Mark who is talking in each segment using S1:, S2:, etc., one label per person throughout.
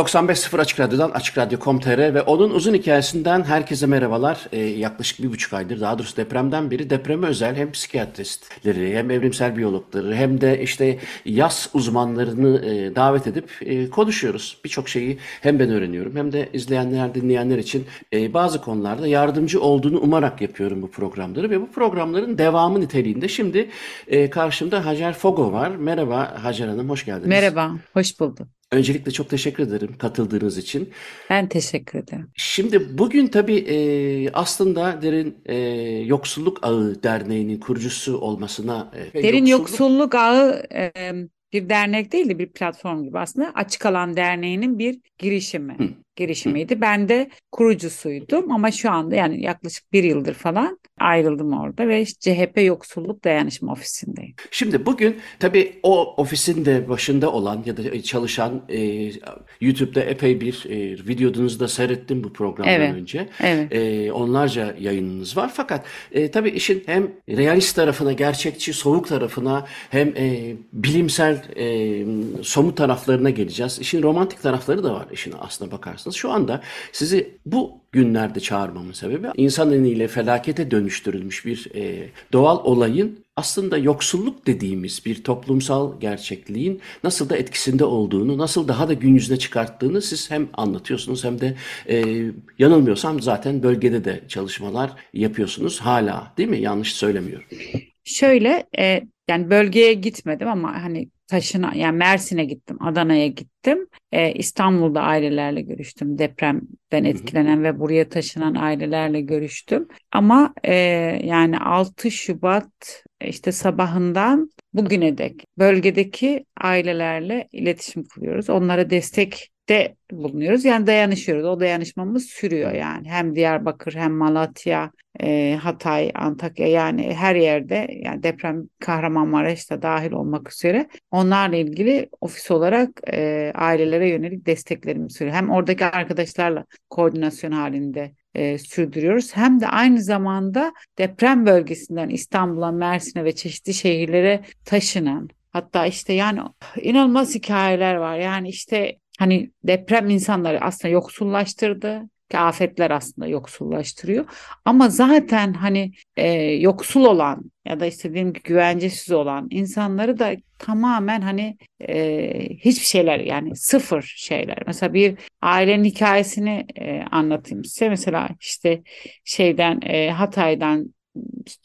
S1: ...95.0 Açık Radyo'dan Açık Radyo.com.tr ve onun uzun hikayesinden herkese merhabalar. Ee, yaklaşık bir buçuk aydır daha doğrusu depremden beri depreme özel hem psikiyatristleri hem evrimsel biyologları hem de işte yaz uzmanlarını e, davet edip e, konuşuyoruz. Birçok şeyi hem ben öğreniyorum hem de izleyenler dinleyenler için e, bazı konularda yardımcı olduğunu umarak yapıyorum bu programları ve bu programların devamı niteliğinde şimdi e, karşımda Hacer Fogo var. Merhaba Hacer Hanım hoş geldiniz.
S2: Merhaba, hoş buldum.
S1: Öncelikle çok teşekkür ederim katıldığınız için.
S2: Ben teşekkür ederim.
S1: Şimdi bugün tabii e, aslında Derin e, Yoksulluk Ağı Derneği'nin kurucusu olmasına...
S2: E, Derin Yoksulluk, Yoksulluk Ağı e, bir dernek değil de bir platform gibi aslında Açık Alan Derneği'nin bir girişimi. Hı girişimiydi. Ben de kurucusuydum ama şu anda yani yaklaşık bir yıldır falan ayrıldım orada ve CHP Yoksulluk Dayanışma Ofisi'ndeyim.
S1: Şimdi bugün tabii o ofisin de başında olan ya da çalışan e, YouTube'da epey bir e, videonuzu da seyrettim bu programdan
S2: evet,
S1: önce.
S2: Evet.
S1: E, onlarca yayınınız var fakat e, tabii işin hem realist tarafına, gerçekçi, soğuk tarafına hem e, bilimsel e, somut taraflarına geleceğiz. İşin romantik tarafları da var işin aslına bakarsınız yapacaksınız. Şu anda sizi bu günlerde çağırmamın sebebi insan eliyle felakete dönüştürülmüş bir e, doğal olayın aslında yoksulluk dediğimiz bir toplumsal gerçekliğin nasıl da etkisinde olduğunu, nasıl daha da gün yüzüne çıkarttığını siz hem anlatıyorsunuz hem de e, yanılmıyorsam zaten bölgede de çalışmalar yapıyorsunuz hala değil mi? Yanlış söylemiyorum.
S2: Şöyle e, yani bölgeye gitmedim ama hani taşına yani Mersin'e gittim, Adana'ya gittim. Ee, İstanbul'da ailelerle görüştüm. Depremden etkilenen ve buraya taşınan ailelerle görüştüm. Ama e, yani 6 Şubat işte sabahından bugüne dek bölgedeki ailelerle iletişim kuruyoruz. Onlara destek de bulunuyoruz. Yani dayanışıyoruz. O dayanışmamız sürüyor yani. Hem Diyarbakır hem Malatya, e, Hatay, Antakya yani her yerde yani deprem Kahramanmaraş'ta dahil olmak üzere onlarla ilgili ofis olarak e, ailelere yönelik desteklerimiz sürüyor. Hem oradaki arkadaşlarla koordinasyon halinde e, sürdürüyoruz. Hem de aynı zamanda deprem bölgesinden İstanbul'a, Mersin'e ve çeşitli şehirlere taşınan Hatta işte yani inanılmaz hikayeler var. Yani işte Hani deprem insanları aslında yoksullaştırdı ki afetler aslında yoksullaştırıyor. Ama zaten hani e, yoksul olan ya da istediğim gibi güvencesiz olan insanları da tamamen hani e, hiçbir şeyler yani sıfır şeyler. Mesela bir ailenin hikayesini e, anlatayım size. Mesela işte şeyden e, Hatay'dan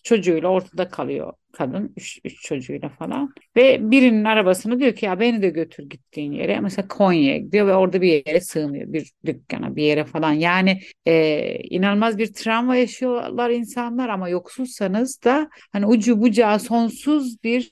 S2: çocuğuyla ortada kalıyor kadın üç, üç çocuğuyla falan. Ve birinin arabasını diyor ki ya beni de götür gittiğin yere. Mesela Konya'ya gidiyor ve orada bir yere sığınıyor bir dükkana bir yere falan. Yani e, inanılmaz bir travma yaşıyorlar insanlar ama yoksulsanız da hani ucu bucağı sonsuz bir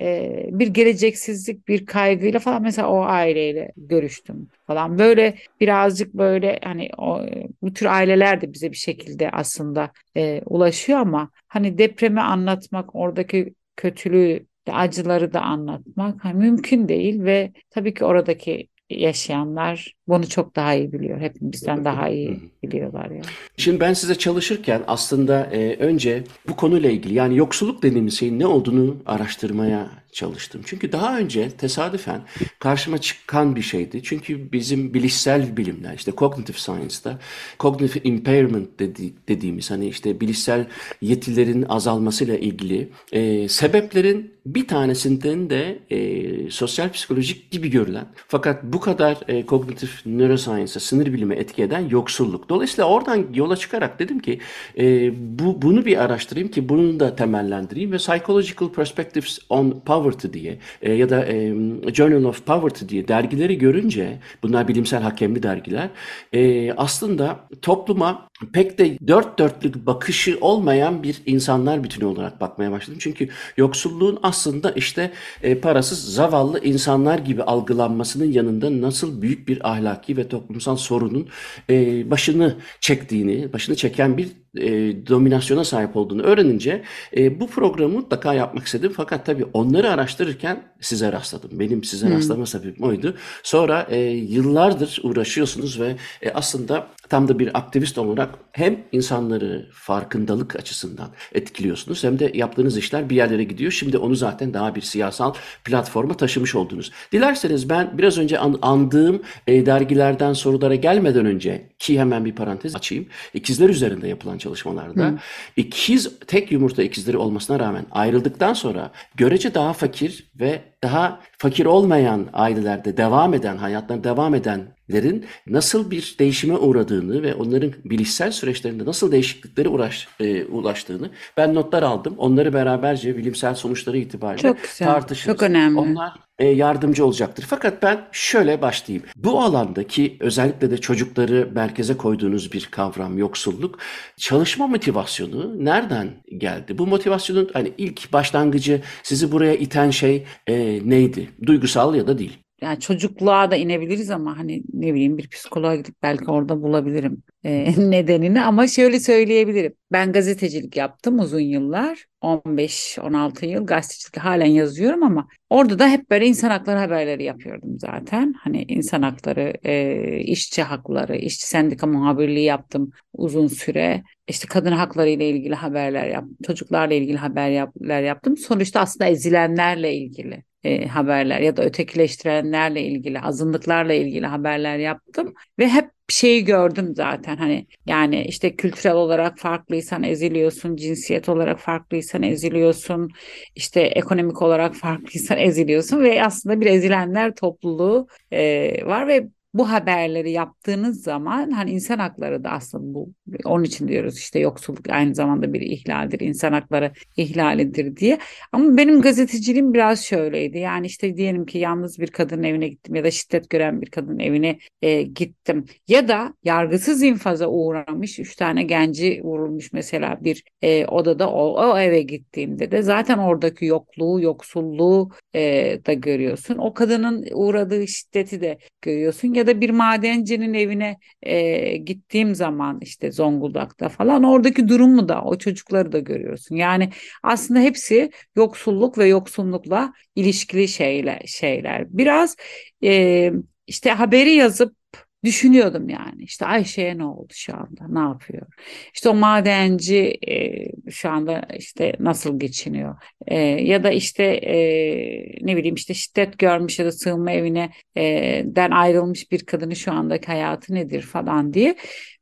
S2: e, bir geleceksizlik bir kaygıyla falan mesela o aileyle görüştüm falan. Böyle birazcık böyle hani o, bu tür aileler de bize bir şekilde aslında e, ulaşıyor ama hani depremi anlatmak oradaki kötülüğü acıları da anlatmak hani mümkün değil ve tabii ki oradaki yaşayanlar bunu çok daha iyi biliyor. Hepimizden daha iyi biliyorlar yani.
S1: Şimdi ben size çalışırken aslında e, önce bu konuyla ilgili yani yoksulluk dediğimiz şeyin ne olduğunu araştırmaya çalıştım. Çünkü daha önce tesadüfen karşıma çıkan bir şeydi. Çünkü bizim bilişsel bilimler işte cognitive science'da cognitive impairment dedi, dediğimiz hani işte bilişsel yetilerin azalmasıyla ilgili e, sebeplerin bir tanesinden de e, sosyal psikolojik gibi görülen fakat bu kadar e, kognitif neuroscience'a, sınır bilime etki eden yoksulluk. Dolayısıyla oradan yola çıkarak dedim ki e, bu bunu bir araştırayım ki bunu da temellendireyim ve Psychological Perspectives on Poverty Poverty diye e, ya da e, Journal of Poverty diye dergileri görünce bunlar bilimsel hakemli dergiler e, aslında topluma pek de dört dörtlük bakışı olmayan bir insanlar bütünü olarak bakmaya başladım. Çünkü yoksulluğun aslında işte e, parasız zavallı insanlar gibi algılanmasının yanında nasıl büyük bir ahlaki ve toplumsal sorunun e, başını çektiğini, başını çeken bir e, dominasyona sahip olduğunu öğrenince e, bu programı mutlaka yapmak istedim. Fakat tabii onları araştırırken size rastladım. Benim size hmm. rastlama sebebim oydu. Sonra e, yıllardır uğraşıyorsunuz ve e, aslında tam da bir aktivist olarak hem insanları farkındalık açısından etkiliyorsunuz hem de yaptığınız işler bir yerlere gidiyor. Şimdi onu zaten daha bir siyasal platforma taşımış oldunuz. Dilerseniz ben biraz önce an, andığım e, dergilerden sorulara gelmeden önce ki hemen bir parantez açayım. İkizler üzerinde yapılan çalışmalarda Hı. ikiz tek yumurta ikizleri olmasına rağmen ayrıldıktan sonra görece daha fakir ve daha fakir olmayan ailelerde devam eden, hayatlarına devam edenlerin nasıl bir değişime uğradığını ve onların bilişsel süreçlerinde nasıl değişikliklere uğraş, e, ulaştığını ben notlar aldım. Onları beraberce bilimsel sonuçları itibariyle çok güzel, tartışırız.
S2: Çok önemli.
S1: Onlar yardımcı olacaktır. Fakat ben şöyle başlayayım. Bu alandaki özellikle de çocukları merkeze koyduğunuz bir kavram yoksulluk. Çalışma motivasyonu nereden geldi? Bu motivasyonun hani ilk başlangıcı sizi buraya iten şey e, neydi? Duygusal ya da değil
S2: yani çocukluğa da inebiliriz ama hani ne bileyim bir psikoloğa gidip belki orada bulabilirim e, nedenini ama şöyle söyleyebilirim. Ben gazetecilik yaptım uzun yıllar. 15-16 yıl gazetecilik halen yazıyorum ama orada da hep böyle insan hakları haberleri yapıyordum zaten. Hani insan hakları, e, işçi hakları, işçi sendika muhabirliği yaptım uzun süre. İşte kadın hakları ile ilgili haberler yaptım, çocuklarla ilgili haberler yaptım. Sonuçta aslında ezilenlerle ilgili e, haberler ya da ötekileştirenlerle ilgili, azınlıklarla ilgili haberler yaptım ve hep şeyi gördüm zaten hani yani işte kültürel olarak farklıysan eziliyorsun, cinsiyet olarak farklıysan eziliyorsun, işte ekonomik olarak farklıysan eziliyorsun ve aslında bir ezilenler topluluğu e, var ve bu haberleri yaptığınız zaman hani insan hakları da aslında bu onun için diyoruz işte yoksulluk aynı zamanda bir ihlaldir insan hakları ihlalidir diye. Ama benim gazeteciliğim biraz şöyleydi. Yani işte diyelim ki yalnız bir kadının evine gittim ya da şiddet gören bir kadının evine e, gittim. Ya da yargısız infaza uğramış üç tane genci vurulmuş mesela bir e, odada o, o eve gittiğimde de zaten oradaki yokluğu yoksulluğu e, da görüyorsun o kadının uğradığı şiddeti de görüyorsun ya da bir madencinin evine e, gittiğim zaman işte Zonguldak'ta falan oradaki durumu da o çocukları da görüyorsun. Yani aslında hepsi yoksulluk ve yoksunlukla ilişkili şeyler. şeyler. Biraz e, işte haberi yazıp Düşünüyordum yani işte Ayşe'ye ne oldu şu anda ne yapıyor? İşte o madenci e, şu anda işte nasıl geçiniyor? E, ya da işte e, ne bileyim işte şiddet görmüş ya da sığınma evine e, den ayrılmış bir kadının şu andaki hayatı nedir falan diye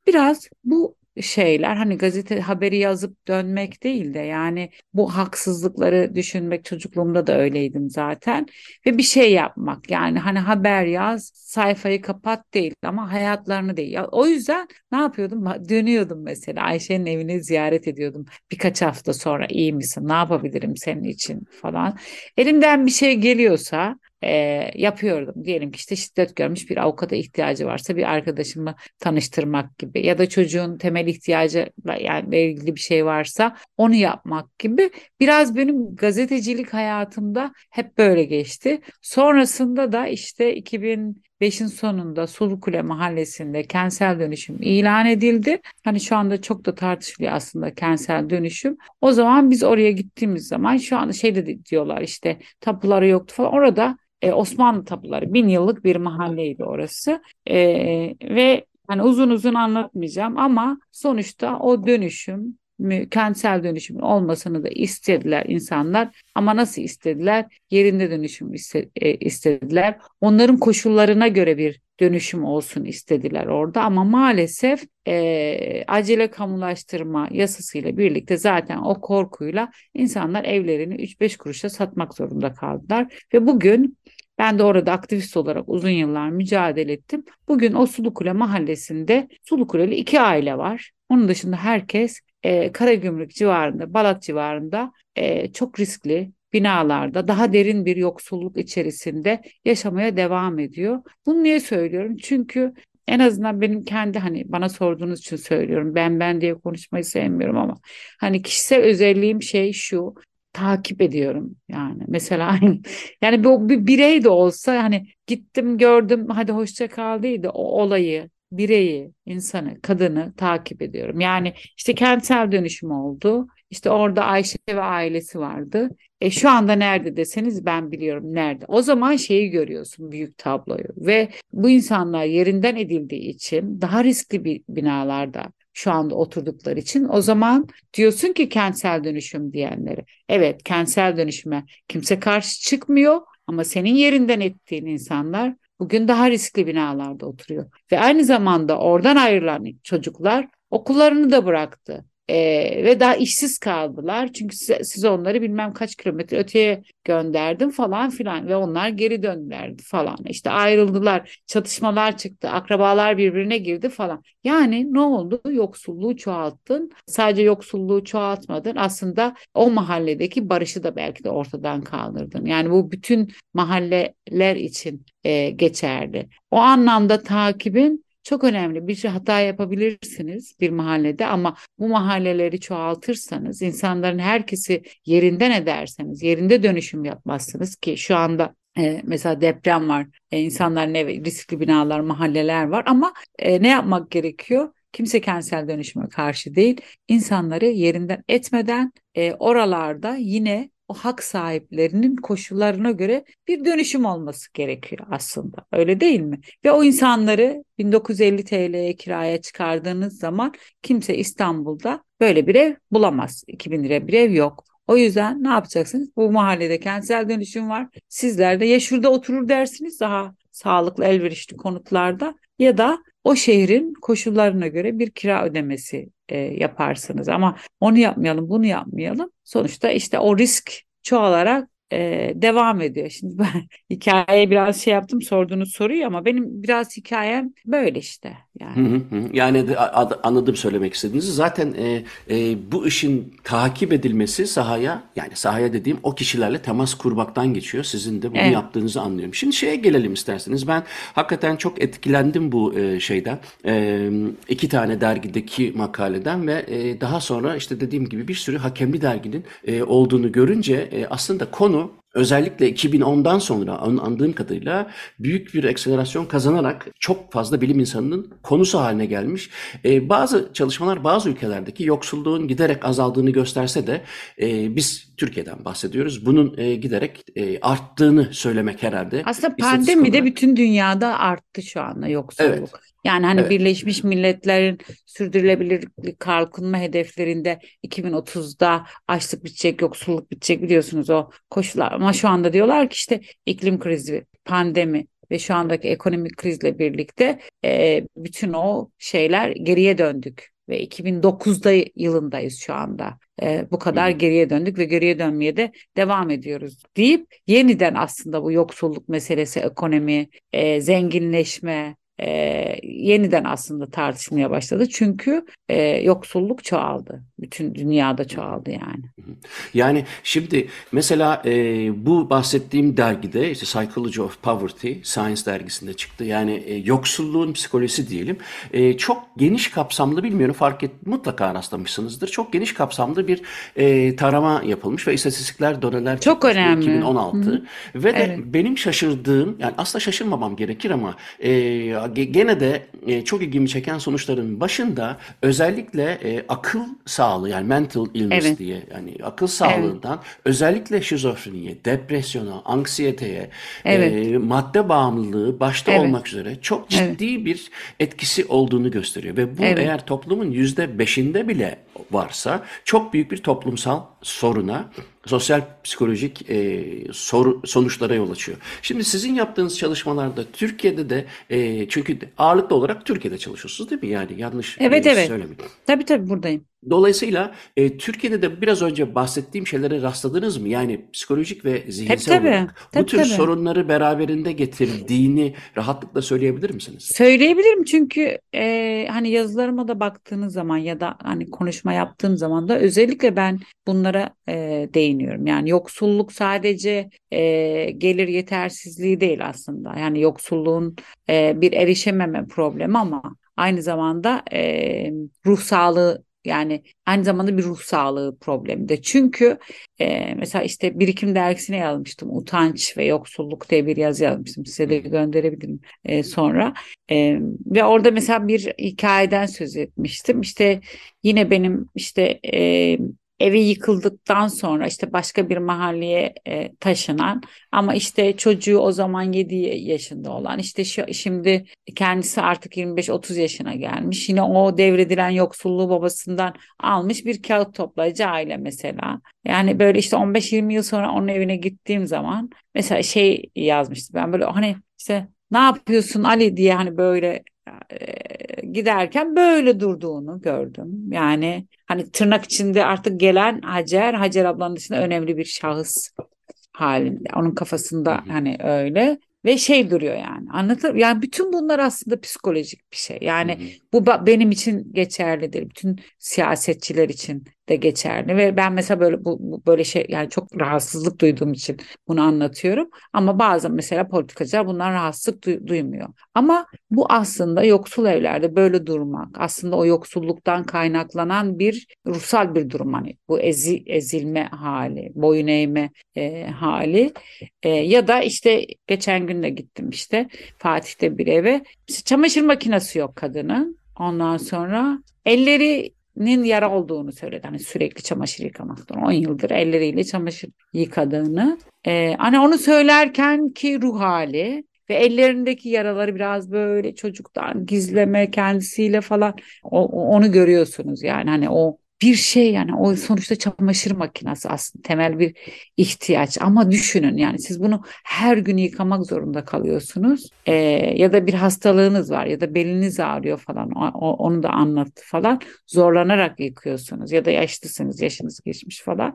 S2: biraz bu şeyler hani gazete haberi yazıp dönmek değil de yani bu haksızlıkları düşünmek çocukluğumda da öyleydim zaten ve bir şey yapmak yani hani haber yaz sayfayı kapat değil ama hayatlarını değil. Ya, o yüzden ne yapıyordum? Dönüyordum mesela Ayşe'nin evini ziyaret ediyordum. Birkaç hafta sonra iyi misin? Ne yapabilirim senin için falan. Elimden bir şey geliyorsa e, yapıyordum. Diyelim ki işte şiddet görmüş bir avukata ihtiyacı varsa bir arkadaşımı tanıştırmak gibi ya da çocuğun temel ihtiyacı yani ilgili bir şey varsa onu yapmak gibi biraz benim gazetecilik hayatımda hep böyle geçti. Sonrasında da işte 2000 2005'in sonunda Sulukule mahallesinde kentsel dönüşüm ilan edildi. Hani şu anda çok da tartışılıyor aslında kentsel dönüşüm. O zaman biz oraya gittiğimiz zaman şu anda şey de diyorlar işte tapuları yoktu falan. Orada e, Osmanlı tapuları bin yıllık bir mahalleydi orası. E, ve hani uzun uzun anlatmayacağım ama sonuçta o dönüşüm kentsel dönüşümün olmasını da istediler insanlar ama nasıl istediler? Yerinde dönüşüm e, istediler. Onların koşullarına göre bir dönüşüm olsun istediler orada ama maalesef e, acele kamulaştırma yasasıyla birlikte zaten o korkuyla insanlar evlerini 3-5 kuruşa satmak zorunda kaldılar ve bugün ben de orada aktivist olarak uzun yıllar mücadele ettim. Bugün o Sulukule mahallesinde Sulukuleli iki aile var. Onun dışında herkes e, Karagümrük civarında, Balat civarında e, çok riskli binalarda daha derin bir yoksulluk içerisinde yaşamaya devam ediyor. Bunu niye söylüyorum? Çünkü en azından benim kendi hani bana sorduğunuz için söylüyorum. Ben ben diye konuşmayı sevmiyorum ama hani kişisel özelliğim şey şu takip ediyorum yani mesela yani bu bir birey de olsa hani gittim gördüm hadi hoşça kal değil de o olayı bireyi, insanı, kadını takip ediyorum. Yani işte kentsel dönüşüm oldu. İşte orada Ayşe ve ailesi vardı. E şu anda nerede deseniz ben biliyorum nerede. O zaman şeyi görüyorsun büyük tabloyu ve bu insanlar yerinden edildiği için daha riskli bir binalarda şu anda oturdukları için o zaman diyorsun ki kentsel dönüşüm diyenleri. Evet kentsel dönüşüme kimse karşı çıkmıyor ama senin yerinden ettiğin insanlar bugün daha riskli binalarda oturuyor. Ve aynı zamanda oradan ayrılan çocuklar okullarını da bıraktı. Ee, ve daha işsiz kaldılar. Çünkü size, siz onları bilmem kaç kilometre öteye gönderdim falan filan ve onlar geri döndüler falan. İşte ayrıldılar, çatışmalar çıktı, akrabalar birbirine girdi falan. Yani ne oldu? Yoksulluğu çoğalttın. Sadece yoksulluğu çoğaltmadın. Aslında o mahalledeki barışı da belki de ortadan kaldırdın. Yani bu bütün mahalleler için e, geçerli. O anlamda takibin çok önemli. Bir şey hata yapabilirsiniz bir mahallede ama bu mahalleleri çoğaltırsanız, insanların herkesi yerinden ederseniz, yerinde dönüşüm yapmazsınız ki şu anda e, mesela deprem var, e, insanların evi, riskli binalar, mahalleler var ama e, ne yapmak gerekiyor? Kimse kentsel dönüşüme karşı değil. İnsanları yerinden etmeden e, oralarda yine o hak sahiplerinin koşullarına göre bir dönüşüm olması gerekiyor aslında. Öyle değil mi? Ve o insanları 1950 TL'ye kiraya çıkardığınız zaman kimse İstanbul'da böyle bir ev bulamaz. 2000 lira bir ev yok. O yüzden ne yapacaksınız? Bu mahallede kentsel dönüşüm var. Sizler de ya şurada oturur dersiniz daha sağlıklı elverişli konutlarda ya da o şehrin koşullarına göre bir kira ödemesi e, yaparsınız. Ama onu yapmayalım, bunu yapmayalım. Sonuçta işte o risk çoğalarak e, devam ediyor. Şimdi ben hikayeye biraz şey yaptım sorduğunuz soruyu ama benim biraz hikayem böyle işte. Yani,
S1: hı hı. yani de, anladım söylemek istediğinizi. Zaten e, e, bu işin takip edilmesi sahaya yani sahaya dediğim o kişilerle temas kurmaktan geçiyor. Sizin de bunu evet. yaptığınızı anlıyorum. Şimdi şeye gelelim isterseniz. Ben hakikaten çok etkilendim bu e, şeyden. E, iki tane dergideki makaleden ve e, daha sonra işte dediğim gibi bir sürü hakemli derginin e, olduğunu görünce e, aslında konu özellikle 2010'dan sonra andığım kadarıyla büyük bir akselerasyon kazanarak çok fazla bilim insanının konusu haline gelmiş. Ee, bazı çalışmalar bazı ülkelerdeki yoksulluğun giderek azaldığını gösterse de e, biz Türkiye'den bahsediyoruz. Bunun e, giderek e, arttığını söylemek herhalde.
S2: Aslında pandemi de bütün dünyada arttı şu anda yoksulluk. Evet. Yani hani evet. Birleşmiş Milletler'in sürdürülebilirlik kalkınma hedeflerinde 2030'da açlık bitecek, yoksulluk bitecek biliyorsunuz o koşullar. Ama şu anda diyorlar ki işte iklim krizi, pandemi ve şu andaki ekonomik krizle birlikte e, bütün o şeyler geriye döndük ve 2009'da yılındayız şu anda. E, bu kadar geriye döndük ve geriye dönmeye de devam ediyoruz deyip yeniden aslında bu yoksulluk meselesi, ekonomi, e, zenginleşme, e, yeniden aslında tartışmaya başladı. Çünkü e, yoksulluk çoğaldı. Bütün dünyada çoğaldı yani.
S1: Yani şimdi mesela e, bu bahsettiğim dergide işte Psychology of Poverty Science dergisinde çıktı. Yani e, yoksulluğun psikolojisi diyelim. E, çok geniş kapsamlı bilmiyorum fark et mutlaka rastlamışsınızdır. Çok geniş kapsamlı bir e, tarama yapılmış ve istatistikler doneler
S2: çok önemli
S1: 2016 Hı-hı. ve de evet. benim şaşırdığım yani aslında şaşırmamam gerekir ama e, gene de e, çok ilgimi çeken sonuçların başında özellikle e, akıl sağlığı yani mental illness evet. diye yani akıl sağlığından evet. özellikle şizofreniye, depresyona, anksiyeteye, evet. e, madde bağımlılığı başta evet. olmak üzere çok ciddi evet. bir etkisi olduğunu gösteriyor ve bu evet. eğer toplumun yüzde beşinde bile varsa çok büyük bir toplumsal soruna, sosyal psikolojik e, soru, sonuçlara yol açıyor. Şimdi sizin yaptığınız çalışmalarda Türkiye'de de e, çünkü ağırlıklı olarak Türkiye'de çalışıyorsunuz değil mi? Yani yanlış
S2: evet, e, evet. söylemeyin. Tabii tabii buradayım.
S1: Dolayısıyla e, Türkiye'de de biraz önce bahsettiğim şeylere rastladınız mı? Yani psikolojik ve zihinsel
S2: tabii,
S1: olarak
S2: tabii,
S1: bu tür
S2: tabii.
S1: sorunları beraberinde getirdiğini rahatlıkla söyleyebilir misiniz?
S2: Söyleyebilirim çünkü e, hani yazılarıma da baktığınız zaman ya da hani konuşma yaptığım zaman da özellikle ben bunlara e, değiniyorum. Yani yoksulluk sadece e, gelir yetersizliği değil aslında. Yani yoksulluğun e, bir erişememe problemi ama aynı zamanda e, ruh sağlığı yani aynı zamanda bir ruh sağlığı problemi de. Çünkü e, mesela işte Birikim dergisine yazmıştım. Utanç ve yoksulluk diye bir yazı yazmıştım. Size de gönderebilirim e, sonra. E, ve orada mesela bir hikayeden söz etmiştim. İşte yine benim işte e, evi yıkıldıktan sonra işte başka bir mahalleye e, taşınan ama işte çocuğu o zaman 7 yaşında olan işte şu, şimdi kendisi artık 25-30 yaşına gelmiş. Yine o devredilen yoksulluğu babasından almış bir kağıt toplayıcı aile mesela. Yani böyle işte 15-20 yıl sonra onun evine gittiğim zaman mesela şey yazmıştı ben böyle hani işte ne yapıyorsun Ali diye hani böyle giderken böyle durduğunu gördüm. Yani hani tırnak içinde artık gelen Hacer, Hacer ablanın dışında önemli bir şahıs halinde. Onun kafasında hani öyle ve şey duruyor yani. Anlatır yani bütün bunlar aslında psikolojik bir şey. Yani bu benim için geçerlidir. Bütün siyasetçiler için de geçerli ve ben mesela böyle bu, bu böyle şey yani çok rahatsızlık duyduğum için bunu anlatıyorum ama bazen mesela politikacılar bundan rahatsızlık du- duymuyor. Ama bu aslında yoksul evlerde böyle durmak aslında o yoksulluktan kaynaklanan bir ruhsal bir durum hani bu ezi, ezilme hali, boyun eğme e, hali e, ya da işte geçen gün de gittim işte Fatih'te bir eve çamaşır makinesi yok kadının. Ondan sonra elleri nin yara olduğunu söyledi. Hani sürekli çamaşır yıkamaktan 10 yıldır elleriyle çamaşır yıkadığını. Ee, hani onu söylerken ki ruh hali ve ellerindeki yaraları biraz böyle çocuktan gizleme kendisiyle falan o, onu görüyorsunuz yani hani o bir şey yani o sonuçta çamaşır makinesi aslında temel bir ihtiyaç. Ama düşünün yani siz bunu her gün yıkamak zorunda kalıyorsunuz. Ee, ya da bir hastalığınız var ya da beliniz ağrıyor falan o, onu da anlattı falan. Zorlanarak yıkıyorsunuz ya da yaşlısınız yaşınız geçmiş falan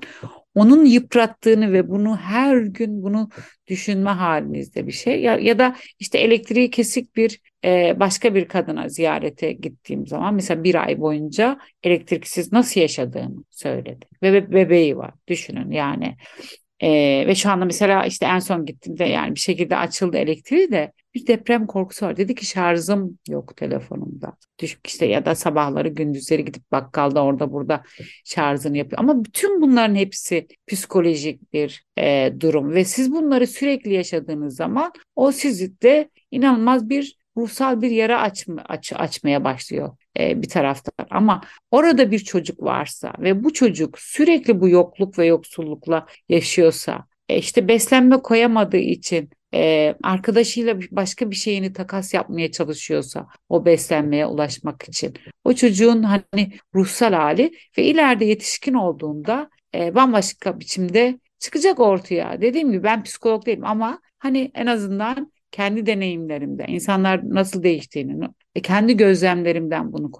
S2: onun yıprattığını ve bunu her gün bunu düşünme halinizde bir şey. Ya, ya da işte elektriği kesik bir e, başka bir kadına ziyarete gittiğim zaman mesela bir ay boyunca elektriksiz nasıl yaşadığını söyledi ve be bebeği var düşünün yani. Ee, ve şu anda mesela işte en son gittiğimde yani bir şekilde açıldı elektriği de bir deprem korkusu var. Dedi ki şarjım yok telefonumda. Düşük işte ya da sabahları gündüzleri gidip bakkalda orada burada şarjını yapıyor. Ama bütün bunların hepsi psikolojik bir e, durum ve siz bunları sürekli yaşadığınız zaman o sizi de inanılmaz bir ruhsal bir yara açma, aç, açmaya başlıyor e, bir taraftan. Ama orada bir çocuk varsa ve bu çocuk sürekli bu yokluk ve yoksullukla yaşıyorsa, e, işte beslenme koyamadığı için e, arkadaşıyla başka bir şeyini takas yapmaya çalışıyorsa o beslenmeye ulaşmak için o çocuğun hani ruhsal hali ve ileride yetişkin olduğunda e, bambaşka biçimde çıkacak ortaya. Dediğim gibi ben psikolog değilim ama hani en azından kendi deneyimlerimde insanlar nasıl değiştiğini ve kendi gözlemlerimden bunu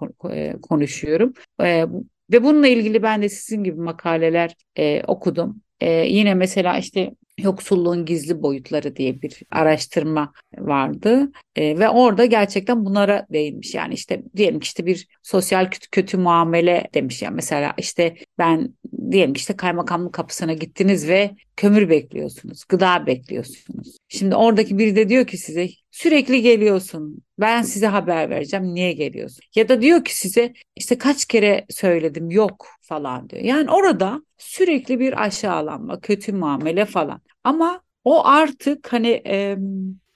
S2: konuşuyorum. E, ve bununla ilgili ben de sizin gibi makaleler e, okudum. E, yine mesela işte yoksulluğun gizli boyutları diye bir araştırma vardı e, ve orada gerçekten bunlara değinmiş. Yani işte diyelim ki işte bir sosyal kötü, kötü muamele demiş ya. Yani mesela işte ben diyelim ki işte kaymakamlık kapısına gittiniz ve kömür bekliyorsunuz gıda bekliyorsunuz. Şimdi oradaki biri de diyor ki size sürekli geliyorsun. Ben size haber vereceğim. Niye geliyorsun? Ya da diyor ki size işte kaç kere söyledim yok falan diyor. Yani orada sürekli bir aşağılanma kötü muamele falan. Ama o artık hani e,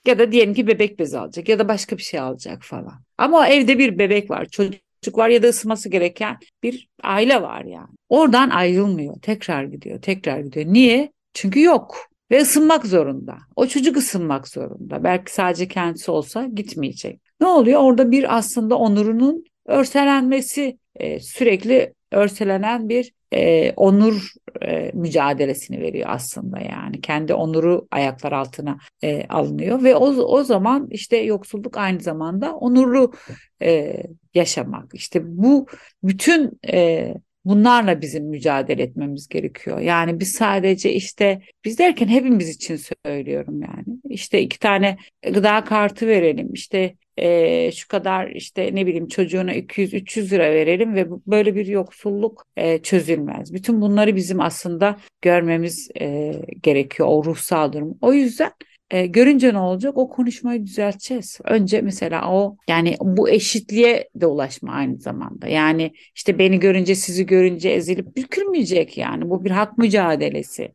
S2: ya da diyelim ki bebek bezi alacak ya da başka bir şey alacak falan. Ama evde bir bebek var, çocuk var ya da ısınması gereken bir aile var yani. Oradan ayrılmıyor, tekrar gidiyor, tekrar gidiyor. Niye? Çünkü yok ve ısınmak zorunda. O çocuk ısınmak zorunda. Belki sadece kendisi olsa gitmeyecek. Ne oluyor? Orada bir aslında onurunun örselenmesi, e, sürekli örselenen bir e, onur e, mücadelesini veriyor aslında yani. Kendi onuru ayaklar altına e, alınıyor ve o, o zaman işte yoksulluk aynı zamanda onurlu e, yaşamak. İşte bu bütün e, Bunlarla bizim mücadele etmemiz gerekiyor. Yani biz sadece işte biz derken hepimiz için söylüyorum yani. İşte iki tane gıda kartı verelim. İşte e, şu kadar işte ne bileyim çocuğuna 200-300 lira verelim ve böyle bir yoksulluk e, çözülmez. Bütün bunları bizim aslında görmemiz e, gerekiyor o ruhsal durum. O yüzden e, görünce ne olacak? O konuşmayı düzelteceğiz. Önce mesela o yani bu eşitliğe de ulaşma aynı zamanda. Yani işte beni görünce sizi görünce ezilip bükülmeyecek yani. Bu bir hak mücadelesi.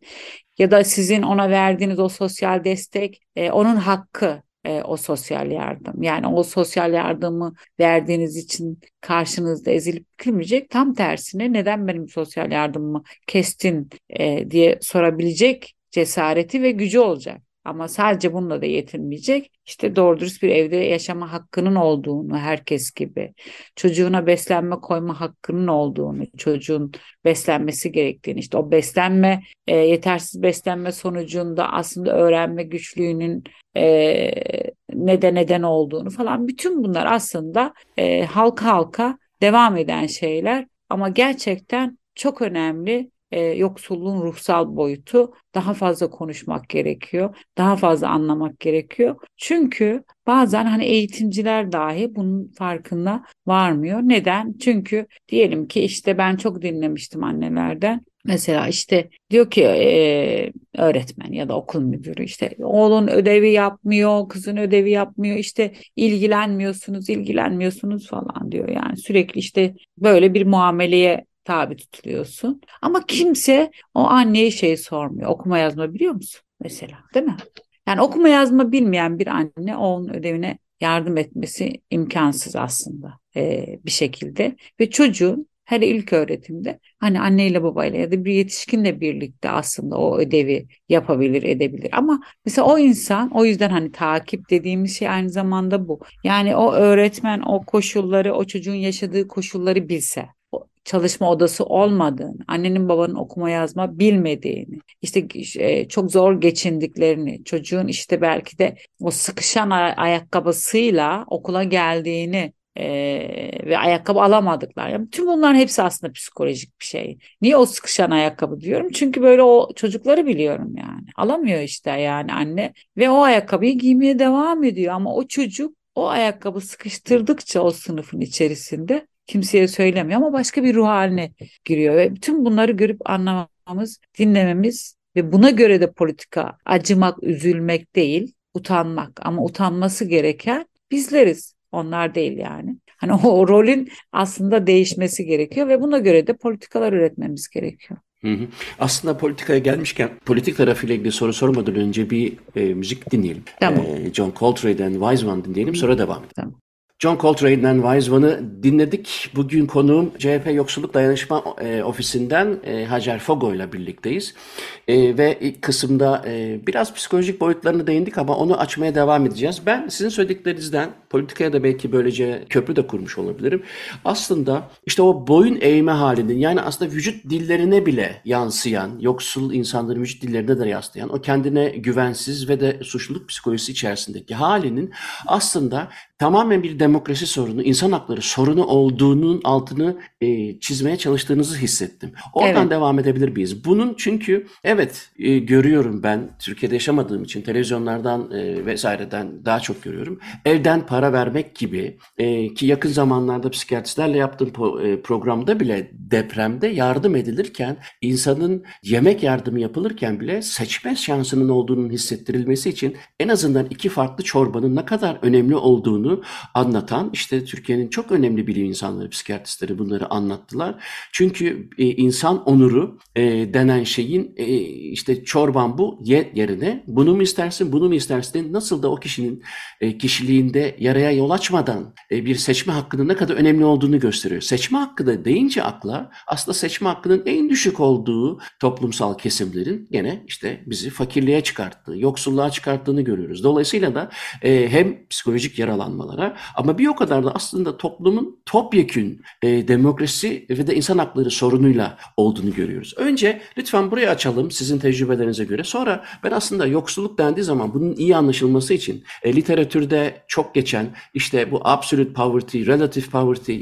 S2: Ya da sizin ona verdiğiniz o sosyal destek e, onun hakkı e, o sosyal yardım. Yani o sosyal yardımı verdiğiniz için karşınızda ezilip bükülmeyecek. Tam tersine neden benim sosyal yardımımı kestin e, diye sorabilecek cesareti ve gücü olacak. Ama sadece bununla da yetinmeyecek. İşte doğru dürüst bir evde yaşama hakkının olduğunu herkes gibi, çocuğuna beslenme koyma hakkının olduğunu, çocuğun beslenmesi gerektiğini, işte o beslenme, e, yetersiz beslenme sonucunda aslında öğrenme güçlüğünün e, neden neden olduğunu falan. Bütün bunlar aslında e, halka halka devam eden şeyler. Ama gerçekten çok önemli e, yoksulluğun ruhsal boyutu daha fazla konuşmak gerekiyor. Daha fazla anlamak gerekiyor. Çünkü bazen hani eğitimciler dahi bunun farkında varmıyor. Neden? Çünkü diyelim ki işte ben çok dinlemiştim annelerden. Mesela işte diyor ki e, öğretmen ya da okul müdürü işte oğlun ödevi yapmıyor, kızın ödevi yapmıyor, işte ilgilenmiyorsunuz, ilgilenmiyorsunuz falan diyor. Yani sürekli işte böyle bir muameleye tabi tutuluyorsun. Ama kimse o anneye şey sormuyor. Okuma yazma biliyor musun? Mesela değil mi? Yani okuma yazma bilmeyen bir anne onun ödevine yardım etmesi imkansız aslında e, bir şekilde. Ve çocuğun hele ilk öğretimde hani anneyle babayla ya da bir yetişkinle birlikte aslında o ödevi yapabilir edebilir ama mesela o insan o yüzden hani takip dediğimiz şey aynı zamanda bu yani o öğretmen o koşulları o çocuğun yaşadığı koşulları bilse çalışma odası olmadığını, annenin babanın okuma yazma bilmediğini, işte e, çok zor geçindiklerini, çocuğun işte belki de o sıkışan ayakkabısıyla okula geldiğini e, ve ayakkabı alamadıklar. Yani tüm bunların hepsi aslında psikolojik bir şey. Niye o sıkışan ayakkabı diyorum? Çünkü böyle o çocukları biliyorum yani. Alamıyor işte yani anne ve o ayakkabıyı giymeye devam ediyor ama o çocuk o ayakkabı sıkıştırdıkça o sınıfın içerisinde kimseye söylemiyor ama başka bir ruh haline giriyor ve bütün bunları görüp anlamamız, dinlememiz ve buna göre de politika acımak, üzülmek değil, utanmak ama utanması gereken bizleriz. Onlar değil yani. Hani o rolün aslında değişmesi gerekiyor ve buna göre de politikalar üretmemiz gerekiyor.
S1: Hı hı. Aslında politikaya gelmişken politik tarafıyla ilgili soru sormadan önce bir e, müzik dinleyelim. Tamam. E, John Coltrane'den Wise One dinleyelim sonra devam edelim. Tamam. John Coltrane'den Wise One'ı dinledik. Bugün konuğum CHP Yoksulluk Dayanışma e, Ofisi'nden e, Hacer Fogo ile birlikteyiz. E, ve ilk kısımda biraz psikolojik boyutlarına değindik ama onu açmaya devam edeceğiz. Ben sizin söylediklerinizden politikaya da belki böylece köprü de kurmuş olabilirim. Aslında işte o boyun eğme halinin yani aslında vücut dillerine bile yansıyan, yoksul insanların vücut dillerine de yansıyan o kendine güvensiz ve de suçluluk psikolojisi içerisindeki halinin aslında tamamen bir demokrasi sorunu, insan hakları sorunu olduğunun altını e, çizmeye çalıştığınızı hissettim. Oradan evet. devam edebilir miyiz? Bunun çünkü evet e, görüyorum ben Türkiye'de yaşamadığım için televizyonlardan e, vesaireden daha çok görüyorum. Evden para vermek gibi e, ki yakın zamanlarda psikiyatristlerle yaptığım po- e, programda bile depremde yardım edilirken insanın yemek yardımı yapılırken bile seçme şansının olduğunun hissettirilmesi için en azından iki farklı çorbanın ne kadar önemli olduğunu anlatan işte Türkiye'nin çok önemli bilim insanları, psikiyatristleri bunları anlattılar. Çünkü e, insan onuru e, denen şeyin e, işte çorban bu ye, yerine bunu mu istersin, bunu mu istersin nasıl da o kişinin e, kişiliğinde yaraya yol açmadan e, bir seçme hakkının ne kadar önemli olduğunu gösteriyor. Seçme hakkı da deyince akla aslında seçme hakkının en düşük olduğu toplumsal kesimlerin gene işte bizi fakirliğe çıkarttığı, yoksulluğa çıkarttığını görüyoruz. Dolayısıyla da e, hem psikolojik yaralanmalara ama bir o kadar da aslında toplumun topyekün e, demokrasi ve de insan hakları sorunuyla olduğunu görüyoruz. Önce lütfen burayı açalım sizin tecrübelerinize göre. Sonra ben aslında yoksulluk dendiği zaman bunun iyi anlaşılması için e, literatürde çok geçen işte bu absolute poverty, relative poverty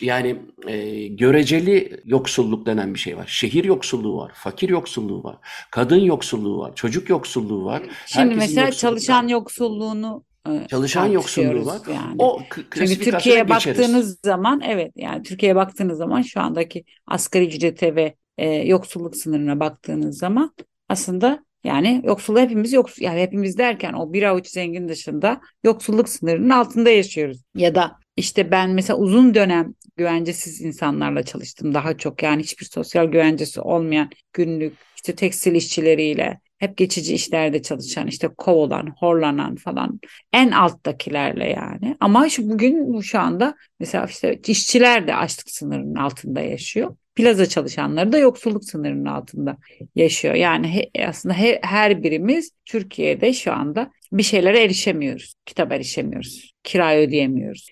S1: yani e, göreceli yoksulluk denen bir şey var. Şehir yoksulluğu var, fakir yoksulluğu var, kadın yoksulluğu var, çocuk yoksulluğu var.
S2: Şimdi Herkesin mesela çalışan var. yoksulluğunu
S1: çalışan yoksulluğu var.
S2: Yani. O Çünkü Türkiye'ye baktığınız zaman evet yani Türkiye'ye baktığınız zaman şu andaki asgari ücrete ve e, yoksulluk sınırına baktığınız zaman aslında yani yoksulluğu hepimiz yoksul yani hepimiz derken o bir avuç zengin dışında yoksulluk sınırının altında yaşıyoruz. Ya da işte ben mesela uzun dönem güvencesiz insanlarla çalıştım daha çok yani hiçbir sosyal güvencesi olmayan günlük işte tekstil işçileriyle hep geçici işlerde çalışan işte kovulan, horlanan falan en alttakilerle yani. Ama şu bugün bu şu anda mesela işte işçiler de açlık sınırının altında yaşıyor plaza çalışanları da yoksulluk sınırının altında yaşıyor. Yani he, aslında he, her birimiz Türkiye'de şu anda bir şeylere erişemiyoruz. Kitap erişemiyoruz. Kira ödeyemiyoruz.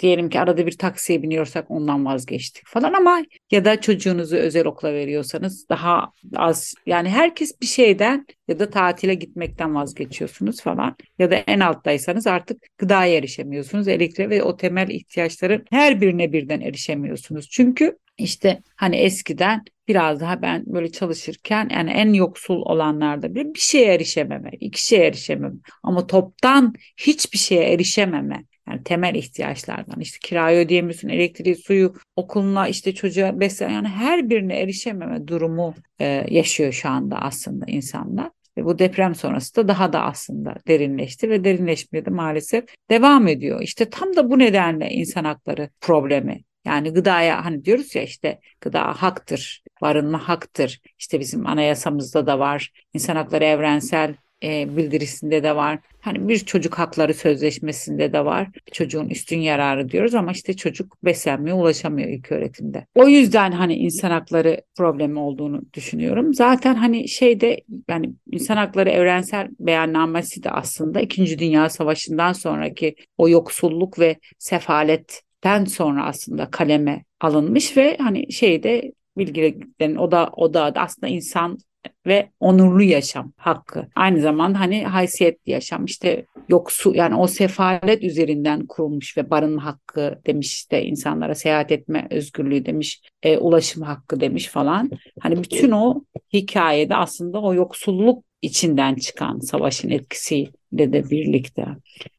S2: Diyelim ki arada bir taksiye biniyorsak ondan vazgeçtik falan ama ya da çocuğunuzu özel okula veriyorsanız daha az yani herkes bir şeyden ya da tatile gitmekten vazgeçiyorsunuz falan ya da en alttaysanız artık gıdaya erişemiyorsunuz elektriğe ve o temel ihtiyaçların her birine birden erişemiyorsunuz. Çünkü işte hani eskiden biraz daha ben böyle çalışırken yani en yoksul olanlarda bir bir şeye erişememe, iki şeye erişememe ama toptan hiçbir şeye erişememe yani temel ihtiyaçlardan işte kirayı ödeyemiyorsun, elektriği, suyu, okuluna işte çocuğa beslen yani her birine erişememe durumu e, yaşıyor şu anda aslında insanlar. Ve bu deprem sonrası da daha da aslında derinleşti ve derinleşmeye de maalesef devam ediyor. İşte tam da bu nedenle insan hakları problemi yani gıdaya hani diyoruz ya işte gıda haktır, barınma haktır. İşte bizim anayasamızda da var, insan hakları evrensel e, bildirisinde de var. Hani bir çocuk hakları sözleşmesinde de var. Çocuğun üstün yararı diyoruz ama işte çocuk beslenmeye ulaşamıyor ilk öğretimde. O yüzden hani insan hakları problemi olduğunu düşünüyorum. Zaten hani şeyde yani insan hakları evrensel beyannamesi de aslında 2. Dünya Savaşı'ndan sonraki o yoksulluk ve sefalet den sonra aslında kaleme alınmış ve hani şeyde bilgilerin o da o da aslında insan ve onurlu yaşam hakkı. Aynı zamanda hani haysiyetli yaşam işte yoksu yani o sefalet üzerinden kurulmuş ve barınma hakkı demiş işte insanlara seyahat etme özgürlüğü demiş, e, ulaşım hakkı demiş falan. Hani bütün o hikayede aslında o yoksulluk içinden çıkan savaşın etkisiyle de birlikte.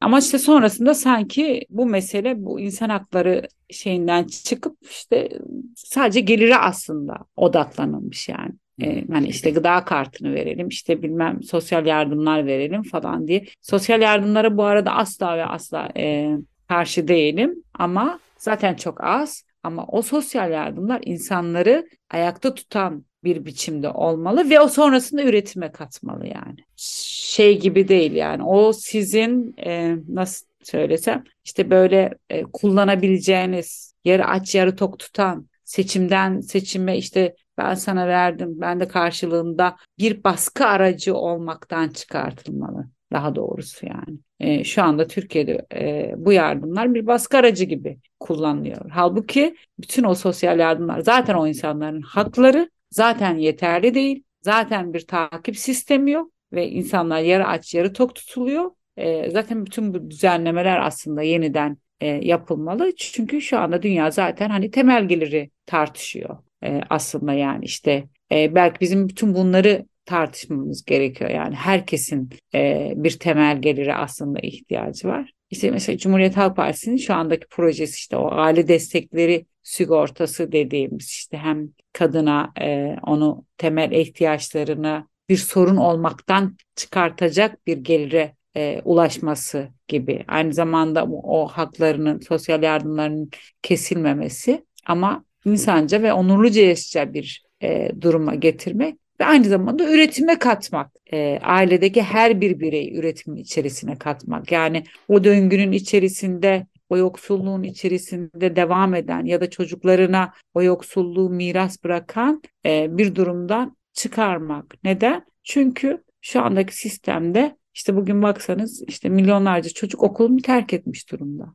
S2: Ama işte sonrasında sanki bu mesele bu insan hakları şeyinden çıkıp işte sadece gelire aslında odaklanılmış yani. Hani işte gıda kartını verelim, işte bilmem sosyal yardımlar verelim falan diye. Sosyal yardımlara bu arada asla ve asla e, karşı değilim ama zaten çok az. Ama o sosyal yardımlar insanları ayakta tutan bir biçimde olmalı ve o sonrasında üretime katmalı yani. Şey gibi değil yani o sizin e, nasıl söylesem işte böyle e, kullanabileceğiniz yarı aç yarı tok tutan seçimden seçime işte ben sana verdim ben de karşılığında bir baskı aracı olmaktan çıkartılmalı daha doğrusu yani. E, şu anda Türkiye'de e, bu yardımlar bir baskı aracı gibi kullanılıyor. Halbuki bütün o sosyal yardımlar zaten o insanların hakları zaten yeterli değil. Zaten bir takip sistemi yok ve insanlar yarı aç yarı tok tutuluyor. E, zaten bütün bu düzenlemeler aslında yeniden e, yapılmalı. Çünkü şu anda dünya zaten hani temel geliri tartışıyor e, aslında yani işte e, belki bizim bütün bunları tartışmamız gerekiyor. Yani herkesin e, bir temel geliri aslında ihtiyacı var. İşte mesela Cumhuriyet Halk Partisi'nin şu andaki projesi işte o aile destekleri sigortası dediğimiz işte hem kadına e, onu temel ihtiyaçlarını bir sorun olmaktan çıkartacak bir gelire e, ulaşması gibi. Aynı zamanda o, o haklarının, sosyal yardımlarının kesilmemesi ama insanca ve onurluca yaşayacağı bir e, duruma getirmek ve aynı zamanda üretime katmak. E, ailedeki her bir birey üretimin içerisine katmak. Yani o döngünün içerisinde o yoksulluğun içerisinde devam eden ya da çocuklarına o yoksulluğu miras bırakan e, bir durumdan çıkarmak. Neden? Çünkü şu andaki sistemde işte bugün baksanız işte milyonlarca çocuk okulunu terk etmiş durumda.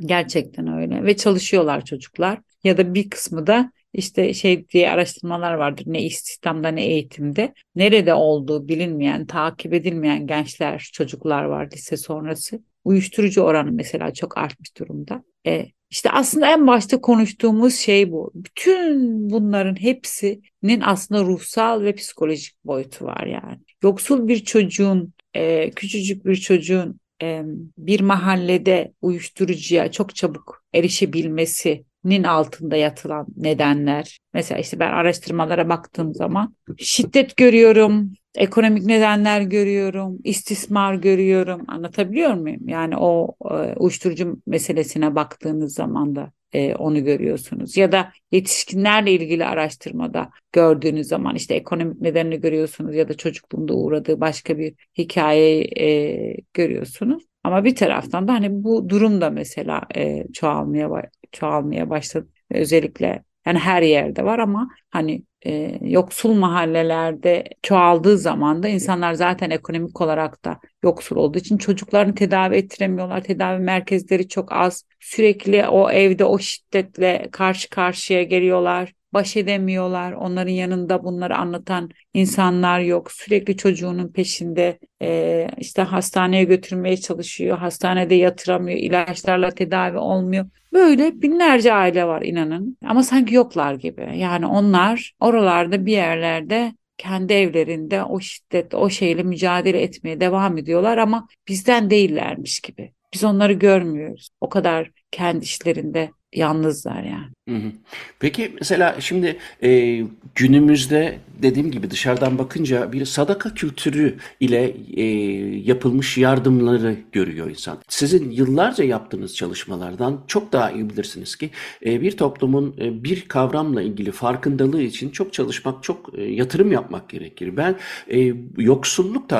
S2: Gerçekten öyle ve çalışıyorlar çocuklar ya da bir kısmı da işte şey diye araştırmalar vardır ne istihdamda ne eğitimde nerede olduğu bilinmeyen takip edilmeyen gençler çocuklar var lise sonrası uyuşturucu oranı mesela çok artmış durumda. E, işte aslında en başta konuştuğumuz şey bu. Bütün bunların hepsinin aslında ruhsal ve psikolojik boyutu var yani. Yoksul bir çocuğun, e, küçücük bir çocuğun e, bir mahallede uyuşturucuya çok çabuk erişebilmesinin altında yatılan nedenler. Mesela işte ben araştırmalara baktığım zaman şiddet görüyorum, ekonomik nedenler görüyorum, istismar görüyorum. Anlatabiliyor muyum? Yani o e, uyuşturucu meselesine baktığınız zaman da e, onu görüyorsunuz. Ya da yetişkinlerle ilgili araştırmada gördüğünüz zaman işte ekonomik nedenini görüyorsunuz ya da çocukluğunda uğradığı başka bir hikayeyi e, görüyorsunuz. Ama bir taraftan da hani bu durum da mesela e, çoğalmaya çoğalmaya başladı. Özellikle yani her yerde var ama hani e, yoksul mahallelerde çoğaldığı zaman da insanlar zaten ekonomik olarak da yoksul olduğu için çocuklarını tedavi ettiremiyorlar. Tedavi merkezleri çok az. Sürekli o evde o şiddetle karşı karşıya geliyorlar baş edemiyorlar. Onların yanında bunları anlatan insanlar yok. Sürekli çocuğunun peşinde e, işte hastaneye götürmeye çalışıyor. Hastanede yatıramıyor. ilaçlarla tedavi olmuyor. Böyle binlerce aile var inanın. Ama sanki yoklar gibi. Yani onlar oralarda bir yerlerde kendi evlerinde o şiddet, o şeyle mücadele etmeye devam ediyorlar ama bizden değillermiş gibi. Biz onları görmüyoruz. O kadar kendi işlerinde yalnızlar yani.
S1: Peki mesela şimdi e, günümüzde dediğim gibi dışarıdan bakınca bir sadaka kültürü ile e, yapılmış yardımları görüyor insan. Sizin yıllarca yaptığınız çalışmalardan çok daha iyi bilirsiniz ki e, bir toplumun e, bir kavramla ilgili farkındalığı için çok çalışmak, çok e, yatırım yapmak gerekir. Ben e, yoksulluk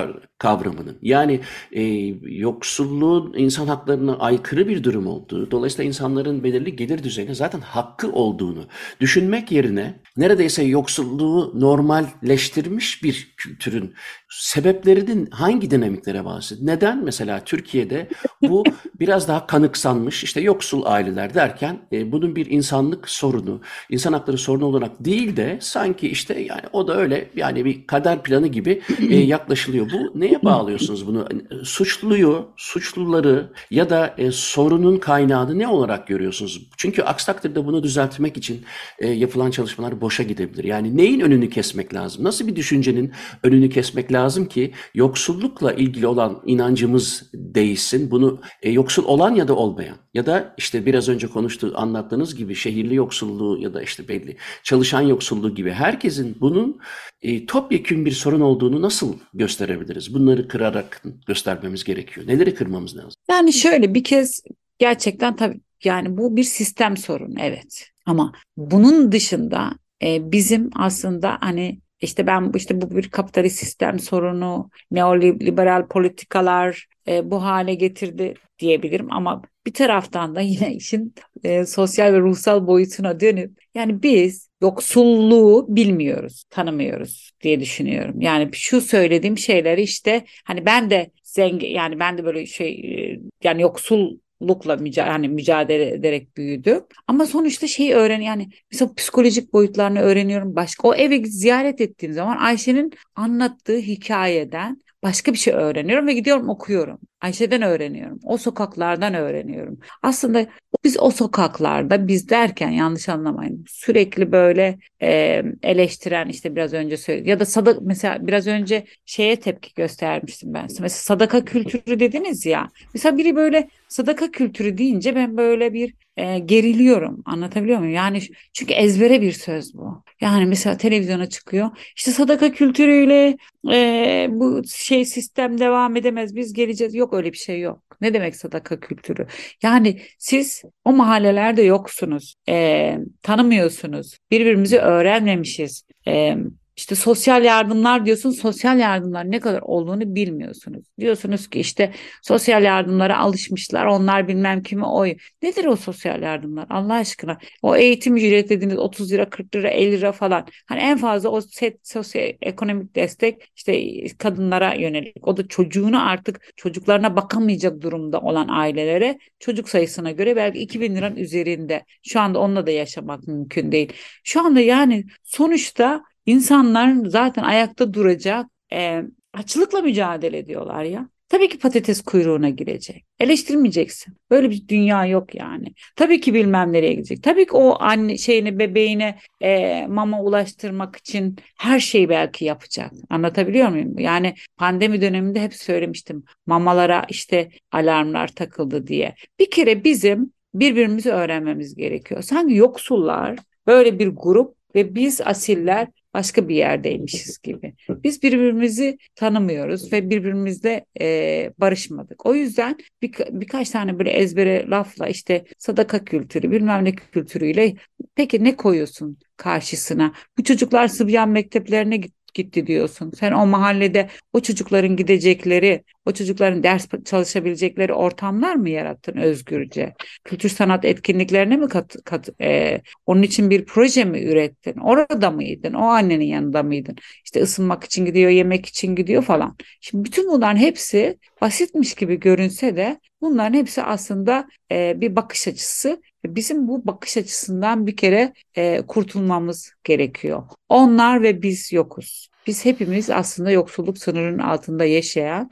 S1: kavramının yani e, yoksulluğun insan haklarına aykırı bir durum olduğu, dolayısıyla insanların belirli gelir düzeyine zaten hakkı olduğunu düşünmek yerine neredeyse yoksulluğu normalleştirmiş bir kültürün sebeplerinin hangi dinamiklere bağlı? Neden mesela Türkiye'de bu biraz daha kanıksanmış işte yoksul aileler derken e, bunun bir insanlık sorunu, insan hakları sorunu olarak değil de sanki işte yani o da öyle yani bir kader planı gibi e, yaklaşılıyor. Bu neye bağlıyorsunuz bunu? Suçluyu, suçluları ya da e, sorunun kaynağını ne olarak görüyorsunuz? Çünkü aksi takdirde bunu düzeltmek için e, yapılan çalışmalar boşa gidebilir. Yani neyin önünü kesmek lazım? Nasıl bir düşüncenin önünü kesmek lazım? lazım ki yoksullukla ilgili olan inancımız değişsin. Bunu e, yoksul olan ya da olmayan ya da işte biraz önce konuştuğu anlattığınız gibi şehirli yoksulluğu ya da işte belli çalışan yoksulluğu gibi herkesin bunun e, topyekün bir sorun olduğunu nasıl gösterebiliriz? Bunları kırarak göstermemiz gerekiyor. Neleri kırmamız lazım?
S2: Yani şöyle bir kez gerçekten tabii yani bu bir sistem sorunu evet. Ama bunun dışında e, bizim aslında hani işte ben işte bu bir kapitalist sistem sorunu, neoliberal politikalar e, bu hale getirdi diyebilirim ama bir taraftan da yine işin e, sosyal ve ruhsal boyutuna dönüp yani biz yoksulluğu bilmiyoruz, tanımıyoruz diye düşünüyorum. Yani şu söylediğim şeyleri işte hani ben de zengin yani ben de böyle şey e, yani yoksul lukla mücadele, hani mücadele ederek büyüdüm. Ama sonuçta şeyi öğren yani mesela psikolojik boyutlarını öğreniyorum. Başka o eve ziyaret ettiğim zaman Ayşe'nin anlattığı hikayeden başka bir şey öğreniyorum ve gidiyorum okuyorum. Ayşe'den öğreniyorum. O sokaklardan öğreniyorum. Aslında biz o sokaklarda biz derken yanlış anlamayın sürekli böyle e, eleştiren işte biraz önce söyledim ya da sadak mesela biraz önce şeye tepki göstermiştim ben. Mesela sadaka kültürü dediniz ya. Mesela biri böyle sadaka kültürü deyince ben böyle bir e, geriliyorum. Anlatabiliyor muyum? Yani çünkü ezbere bir söz bu. Yani mesela televizyona çıkıyor. İşte sadaka kültürüyle e, bu şey sistem devam edemez. Biz geleceğiz. Yok öyle bir şey yok. Ne demek sadaka kültürü? Yani siz o mahallelerde yoksunuz. E, tanımıyorsunuz. Birbirimizi öğrenmemişiz. E, İşte sosyal yardımlar diyorsun. Sosyal yardımlar ne kadar olduğunu bilmiyorsunuz. Diyorsunuz ki işte sosyal yardımlara alışmışlar. Onlar bilmem kimi oy. Nedir o sosyal yardımlar? Allah aşkına. O eğitim ücret dediğiniz 30 lira, 40 lira, 50 lira falan. Hani en fazla o set, sosyoekonomik destek işte kadınlara yönelik. O da çocuğunu artık çocuklarına bakamayacak durumda olan ailelere çocuk sayısına göre belki 2000 liranın üzerinde. Şu anda onunla da yaşamak mümkün değil. Şu anda yani sonuçta insanlar zaten ayakta duracak e, açlıkla mücadele ediyorlar ya. Tabii ki patates kuyruğuna girecek. Eleştirmeyeceksin. Böyle bir dünya yok yani. Tabii ki bilmem nereye gidecek. Tabii ki o anne şeyini bebeğine e, mama ulaştırmak için her şeyi belki yapacak. Anlatabiliyor muyum? Yani pandemi döneminde hep söylemiştim. Mamalara işte alarmlar takıldı diye. Bir kere bizim birbirimizi öğrenmemiz gerekiyor. Sanki yoksullar böyle bir grup ve biz asiller başka bir yerdeymişiz gibi. Biz birbirimizi tanımıyoruz ve birbirimizle e, barışmadık. O yüzden bir, birkaç tane böyle ezbere lafla işte sadaka kültürü bilmem ne kültürüyle peki ne koyuyorsun karşısına? Bu çocuklar Sıbyan mekteplerine git gitti diyorsun. Sen o mahallede o çocukların gidecekleri, o çocukların ders çalışabilecekleri ortamlar mı yarattın özgürce? Kültür sanat etkinliklerine mi kat, kat e, onun için bir proje mi ürettin? Orada mıydın? O annenin yanında mıydın? İşte ısınmak için gidiyor, yemek için gidiyor falan. Şimdi bütün bunların hepsi basitmiş gibi görünse de bunların hepsi aslında e, bir bakış açısı Bizim bu bakış açısından bir kere e, kurtulmamız gerekiyor. Onlar ve biz yokuz. Biz hepimiz aslında yoksulluk sınırının altında yaşayan,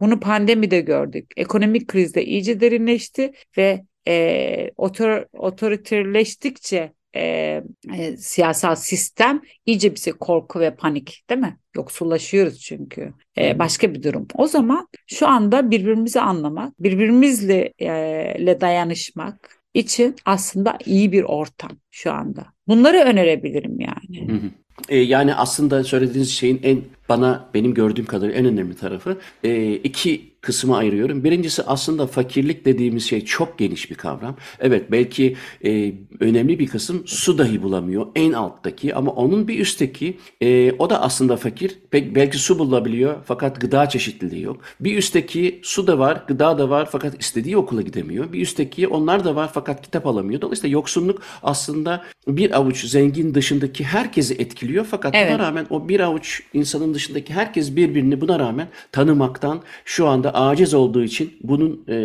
S2: bunu pandemide gördük. Ekonomik krizde iyice derinleşti ve e, otor, otoriterleştikçe e, e, siyasal sistem iyice bize korku ve panik değil mi? Yoksullaşıyoruz çünkü. E, başka bir durum. O zaman şu anda birbirimizi anlamak, birbirimizle e, dayanışmak, için aslında iyi bir ortam şu anda. Bunları önerebilirim yani.
S1: Hı hı. E, yani aslında söylediğiniz şeyin en bana benim gördüğüm kadarıyla en önemli tarafı e, iki kısmı ayırıyorum. Birincisi aslında fakirlik dediğimiz şey çok geniş bir kavram. Evet belki e, önemli bir kısım su dahi bulamıyor en alttaki ama onun bir üstteki e, o da aslında fakir. Be- belki su bulabiliyor fakat gıda çeşitliliği yok. Bir üstteki su da var, gıda da var fakat istediği okula gidemiyor. Bir üstteki onlar da var fakat kitap alamıyor. Dolayısıyla yoksulluk aslında bir avuç zengin dışındaki herkesi etkiliyor fakat evet. buna rağmen o bir avuç insanın dışındaki herkes birbirini buna rağmen tanımaktan şu anda aciz olduğu için bunun e,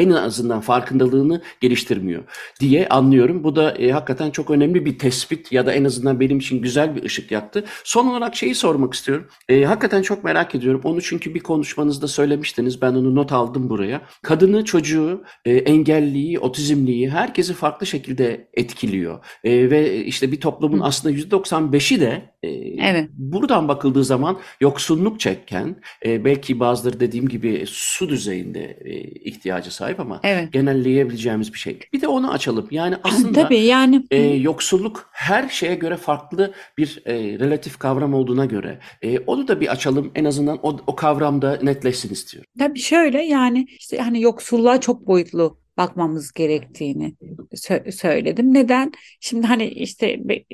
S1: en azından farkındalığını geliştirmiyor diye anlıyorum. Bu da e, hakikaten çok önemli bir tespit ya da en azından benim için güzel bir ışık yaktı. Son olarak şeyi sormak istiyorum. E, hakikaten çok merak ediyorum. Onu çünkü bir konuşmanızda söylemiştiniz. Ben onu not aldım buraya. Kadını, çocuğu, e, engelliyi, otizmliyi herkesi farklı şekilde etkiliyor. E, ve işte bir toplumun aslında %95'i de e, evet. buradan bakıldığı zaman yoksulluk çekken, e, belki bazıları dediğim gibi su düzeyinde e, ihtiyacı sahip ama evet. genelleyebileceğimiz bir şey. Bir de onu açalım. Yani aslında Tabii yani e, yoksulluk her şeye göre farklı bir e, relatif kavram olduğuna göre e, onu da bir açalım. En azından o, o kavramda netleşsin istiyorum.
S2: Tabii şöyle yani işte hani yoksulluğa çok boyutlu bakmamız gerektiğini sö- söyledim. Neden? Şimdi hani işte e,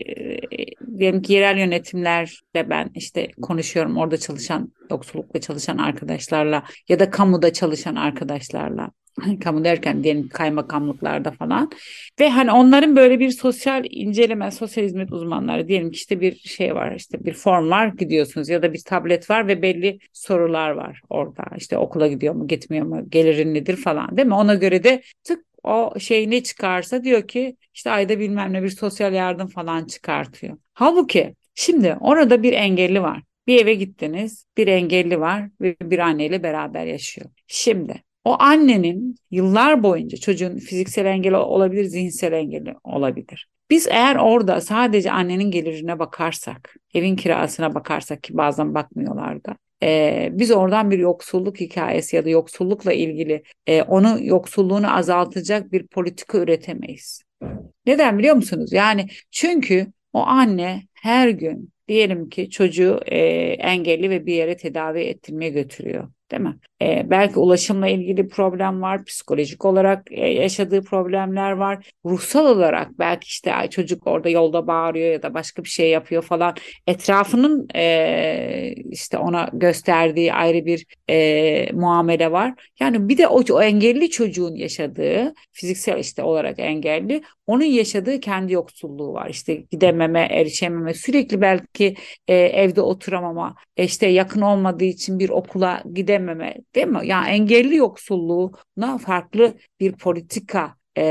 S2: diyelim ki yerel yönetimlerle ben işte konuşuyorum orada çalışan yoksullukla çalışan arkadaşlarla ya da kamuda çalışan arkadaşlarla kamu derken diyelim kaymakamlıklarda falan ve hani onların böyle bir sosyal inceleme sosyal hizmet uzmanları diyelim ki işte bir şey var işte bir form var gidiyorsunuz ya da bir tablet var ve belli sorular var orada işte okula gidiyor mu gitmiyor mu gelirin nedir falan değil mi ona göre de tık o şey ne çıkarsa diyor ki işte ayda bilmem ne bir sosyal yardım falan çıkartıyor. Halbuki şimdi orada bir engelli var. Bir eve gittiniz, bir engelli var ve bir anneyle beraber yaşıyor. Şimdi o annenin yıllar boyunca çocuğun fiziksel engeli olabilir, zihinsel engeli olabilir. Biz eğer orada sadece annenin gelirine bakarsak, evin kirasına bakarsak ki bazen bakmıyorlar da, e, biz oradan bir yoksulluk hikayesi ya da yoksullukla ilgili e, onu yoksulluğunu azaltacak bir politika üretemeyiz. Neden biliyor musunuz? Yani çünkü o anne her gün diyelim ki çocuğu e, engelli ve bir yere tedavi ettirmeye götürüyor. Değil mi? E, belki ulaşımla ilgili problem var, psikolojik olarak e, yaşadığı problemler var, ruhsal olarak belki işte ay, çocuk orada yolda bağırıyor ya da başka bir şey yapıyor falan. Etrafının e, işte ona gösterdiği ayrı bir e, muamele var. Yani bir de o, o engelli çocuğun yaşadığı fiziksel işte olarak engelli onun yaşadığı kendi yoksulluğu var. İşte gidememe, erişememe, sürekli belki e, evde oturamama, işte yakın olmadığı için bir okula gidememe değil mi? Yani engelli yoksulluğuna farklı bir politika e,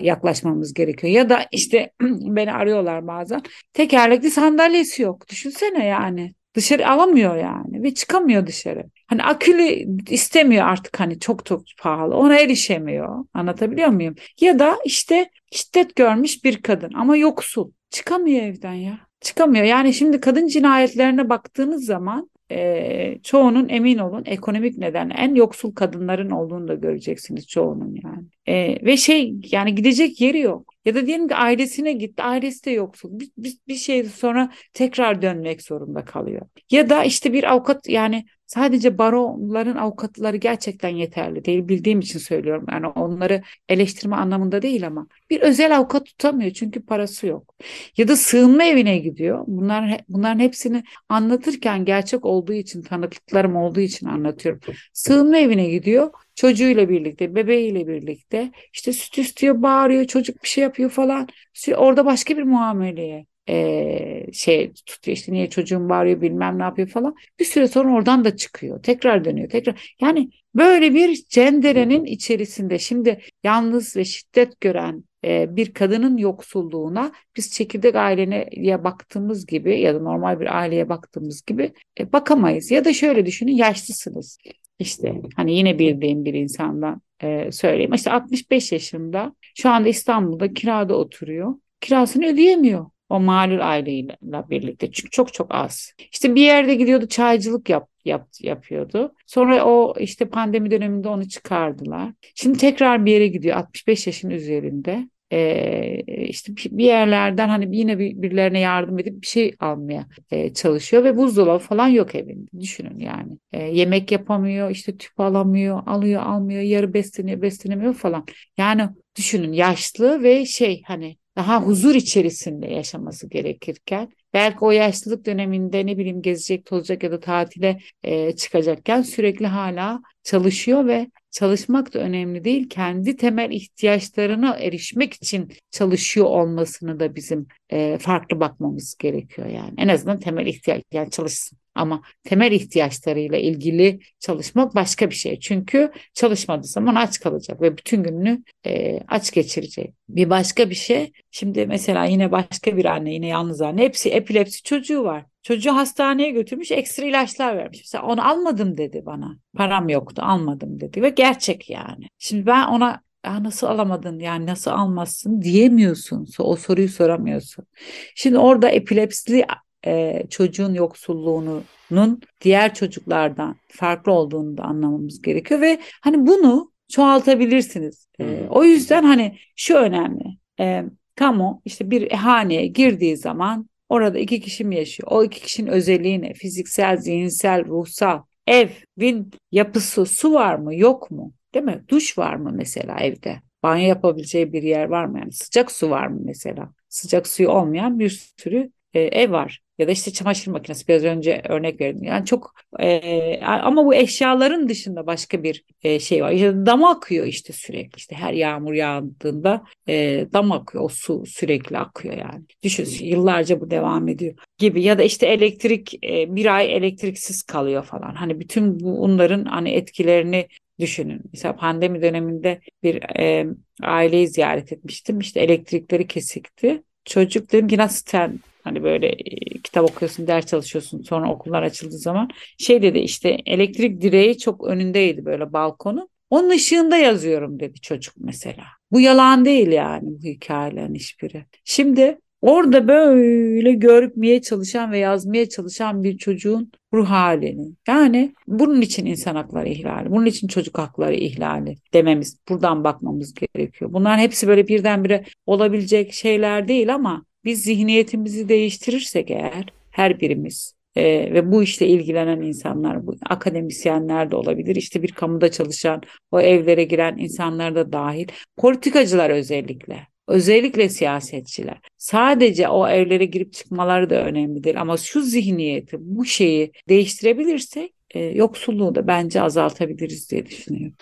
S2: yaklaşmamız gerekiyor. Ya da işte beni arıyorlar bazen tekerlekli sandalyesi yok. Düşünsene yani. Dışarı alamıyor yani ve çıkamıyor dışarı. Hani akülü istemiyor artık hani çok çok pahalı. Ona erişemiyor. Anlatabiliyor muyum? Ya da işte şiddet görmüş bir kadın ama yoksul. Çıkamıyor evden ya. Çıkamıyor. Yani şimdi kadın cinayetlerine baktığınız zaman e, çoğunun emin olun ekonomik nedenle en yoksul kadınların olduğunu da göreceksiniz çoğunun yani. E, ve şey yani gidecek yeri yok. Ya da diyelim ki ailesine gitti, ailesi de yoksul. Bir, bir, bir şey sonra tekrar dönmek zorunda kalıyor. Ya da işte bir avukat yani sadece baroların avukatları gerçekten yeterli değil. Bildiğim için söylüyorum. Yani onları eleştirme anlamında değil ama bir özel avukat tutamıyor çünkü parası yok. Ya da sığınma evine gidiyor. Bunlar bunların hepsini anlatırken gerçek olduğu için, tanıklıklarım olduğu için anlatıyorum. Sığınma evine gidiyor çocuğuyla birlikte, bebeğiyle birlikte işte süt istiyor, bağırıyor, çocuk bir şey yapıyor falan. Orada başka bir muameleye e, şey tutuyor işte niye çocuğum bağırıyor bilmem ne yapıyor falan. Bir süre sonra oradan da çıkıyor. Tekrar dönüyor. Tekrar yani böyle bir cenderenin içerisinde şimdi yalnız ve şiddet gören bir kadının yoksulluğuna biz çekirdek aileye baktığımız gibi ya da normal bir aileye baktığımız gibi e, bakamayız. Ya da şöyle düşünün yaşlısınız. İşte hani yine bildiğim bir insandan söyleyeyim. İşte 65 yaşında şu anda İstanbul'da kirada oturuyor. Kirasını ödeyemiyor o malul aileyle birlikte. Çünkü çok çok az. İşte bir yerde gidiyordu çaycılık yap, yap, yapıyordu. Sonra o işte pandemi döneminde onu çıkardılar. Şimdi tekrar bir yere gidiyor 65 yaşın üzerinde e, işte bir yerlerden hani yine birilerine yardım edip bir şey almaya e, çalışıyor ve buzdolabı falan yok evinde. Düşünün yani. E, yemek yapamıyor, işte tüp alamıyor, alıyor, almıyor, yarı besleniyor, beslenemiyor falan. Yani düşünün yaşlı ve şey hani daha huzur içerisinde yaşaması gerekirken belki o yaşlılık döneminde ne bileyim gezecek, tozacak ya da tatile e, çıkacakken sürekli hala çalışıyor ve çalışmak da önemli değil. Kendi temel ihtiyaçlarına erişmek için çalışıyor olmasını da bizim e, farklı bakmamız gerekiyor yani. En azından temel ihtiyaç yani çalışsın. Ama temel ihtiyaçlarıyla ilgili çalışmak başka bir şey. Çünkü çalışmadığı zaman aç kalacak ve bütün gününü e, aç geçirecek. Bir başka bir şey. Şimdi mesela yine başka bir anne, yine yalnız anne. Hepsi epilepsi çocuğu var. Çocuğu hastaneye götürmüş ekstra ilaçlar vermiş. Mesela onu almadım dedi bana. Param yoktu almadım dedi ve gerçek yani. Şimdi ben ona ya nasıl alamadın yani nasıl almazsın diyemiyorsun. O soruyu soramıyorsun. Şimdi orada epilepsili e, çocuğun yoksulluğunun diğer çocuklardan farklı olduğunu da anlamamız gerekiyor ve hani bunu çoğaltabilirsiniz. E, o yüzden hani şu önemli. E, kamu işte bir haneye girdiği zaman orada iki kişi mi yaşıyor? O iki kişinin özelliği ne? Fiziksel, zihinsel, ruhsal, evin yapısı, su var mı, yok mu? Değil mi? Duş var mı mesela evde? Banyo yapabileceği bir yer var mı? Yani sıcak su var mı mesela? Sıcak suyu olmayan bir sürü e, ev var ya da işte çamaşır makinesi biraz önce örnek verdim. Yani çok e, ama bu eşyaların dışında başka bir e, şey var. İşte dam akıyor işte sürekli işte her yağmur yağdığında e, dam akıyor o su sürekli akıyor yani. Düşün yıllarca bu devam ediyor gibi ya da işte elektrik e, bir ay elektriksiz kalıyor falan. Hani bütün bunların hani etkilerini düşünün. Mesela pandemi döneminde bir e, aileyi ziyaret etmiştim. İşte elektrikleri kesikti. Çocuk dedim ki nasıl sen Hani böyle e, kitap okuyorsun, ders çalışıyorsun sonra okullar açıldığı zaman. Şey dedi işte elektrik direği çok önündeydi böyle balkonu. Onun ışığında yazıyorum dedi çocuk mesela. Bu yalan değil yani bu hikayelerin hiçbiri. Şimdi orada böyle görmeye çalışan ve yazmaya çalışan bir çocuğun ruh halini. Yani bunun için insan hakları ihlali, bunun için çocuk hakları ihlali dememiz, buradan bakmamız gerekiyor. Bunların hepsi böyle birdenbire olabilecek şeyler değil ama biz zihniyetimizi değiştirirsek eğer her birimiz e, ve bu işle ilgilenen insanlar, bu akademisyenler de olabilir, işte bir kamuda çalışan, o evlere giren insanlar da dahil, politikacılar özellikle. Özellikle siyasetçiler. Sadece o evlere girip çıkmaları da önemli değil ama şu zihniyeti, bu şeyi değiştirebilirsek e, yoksulluğu da bence azaltabiliriz diye düşünüyorum.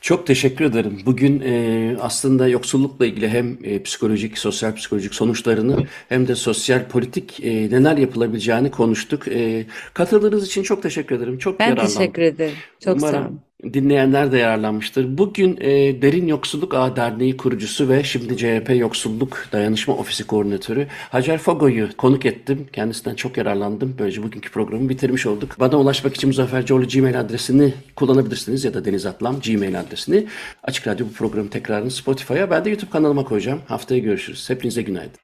S1: Çok teşekkür ederim. Bugün e, aslında yoksullukla ilgili hem e, psikolojik, sosyal psikolojik sonuçlarını hem de sosyal politik e, neler yapılabileceğini konuştuk. E, katıldığınız için çok teşekkür ederim. Çok
S2: Ben
S1: yararlandım.
S2: teşekkür ederim. Çok sağ
S1: Umarım
S2: olun.
S1: Dinleyenler de yararlanmıştır. Bugün e, Derin Yoksulluk Ağı Derneği kurucusu ve şimdi CHP Yoksulluk Dayanışma Ofisi Koordinatörü Hacer Fogo'yu konuk ettim. Kendisinden çok yararlandım. Böylece bugünkü programı bitirmiş olduk. Bana ulaşmak için Muzaffer Gmail adresini kullanabilirsiniz ya da Deniz Atlam Gmail adresini. Açık Radyo bu programı tekrarını Spotify'a ben de YouTube kanalıma koyacağım. Haftaya görüşürüz. Hepinize günaydın.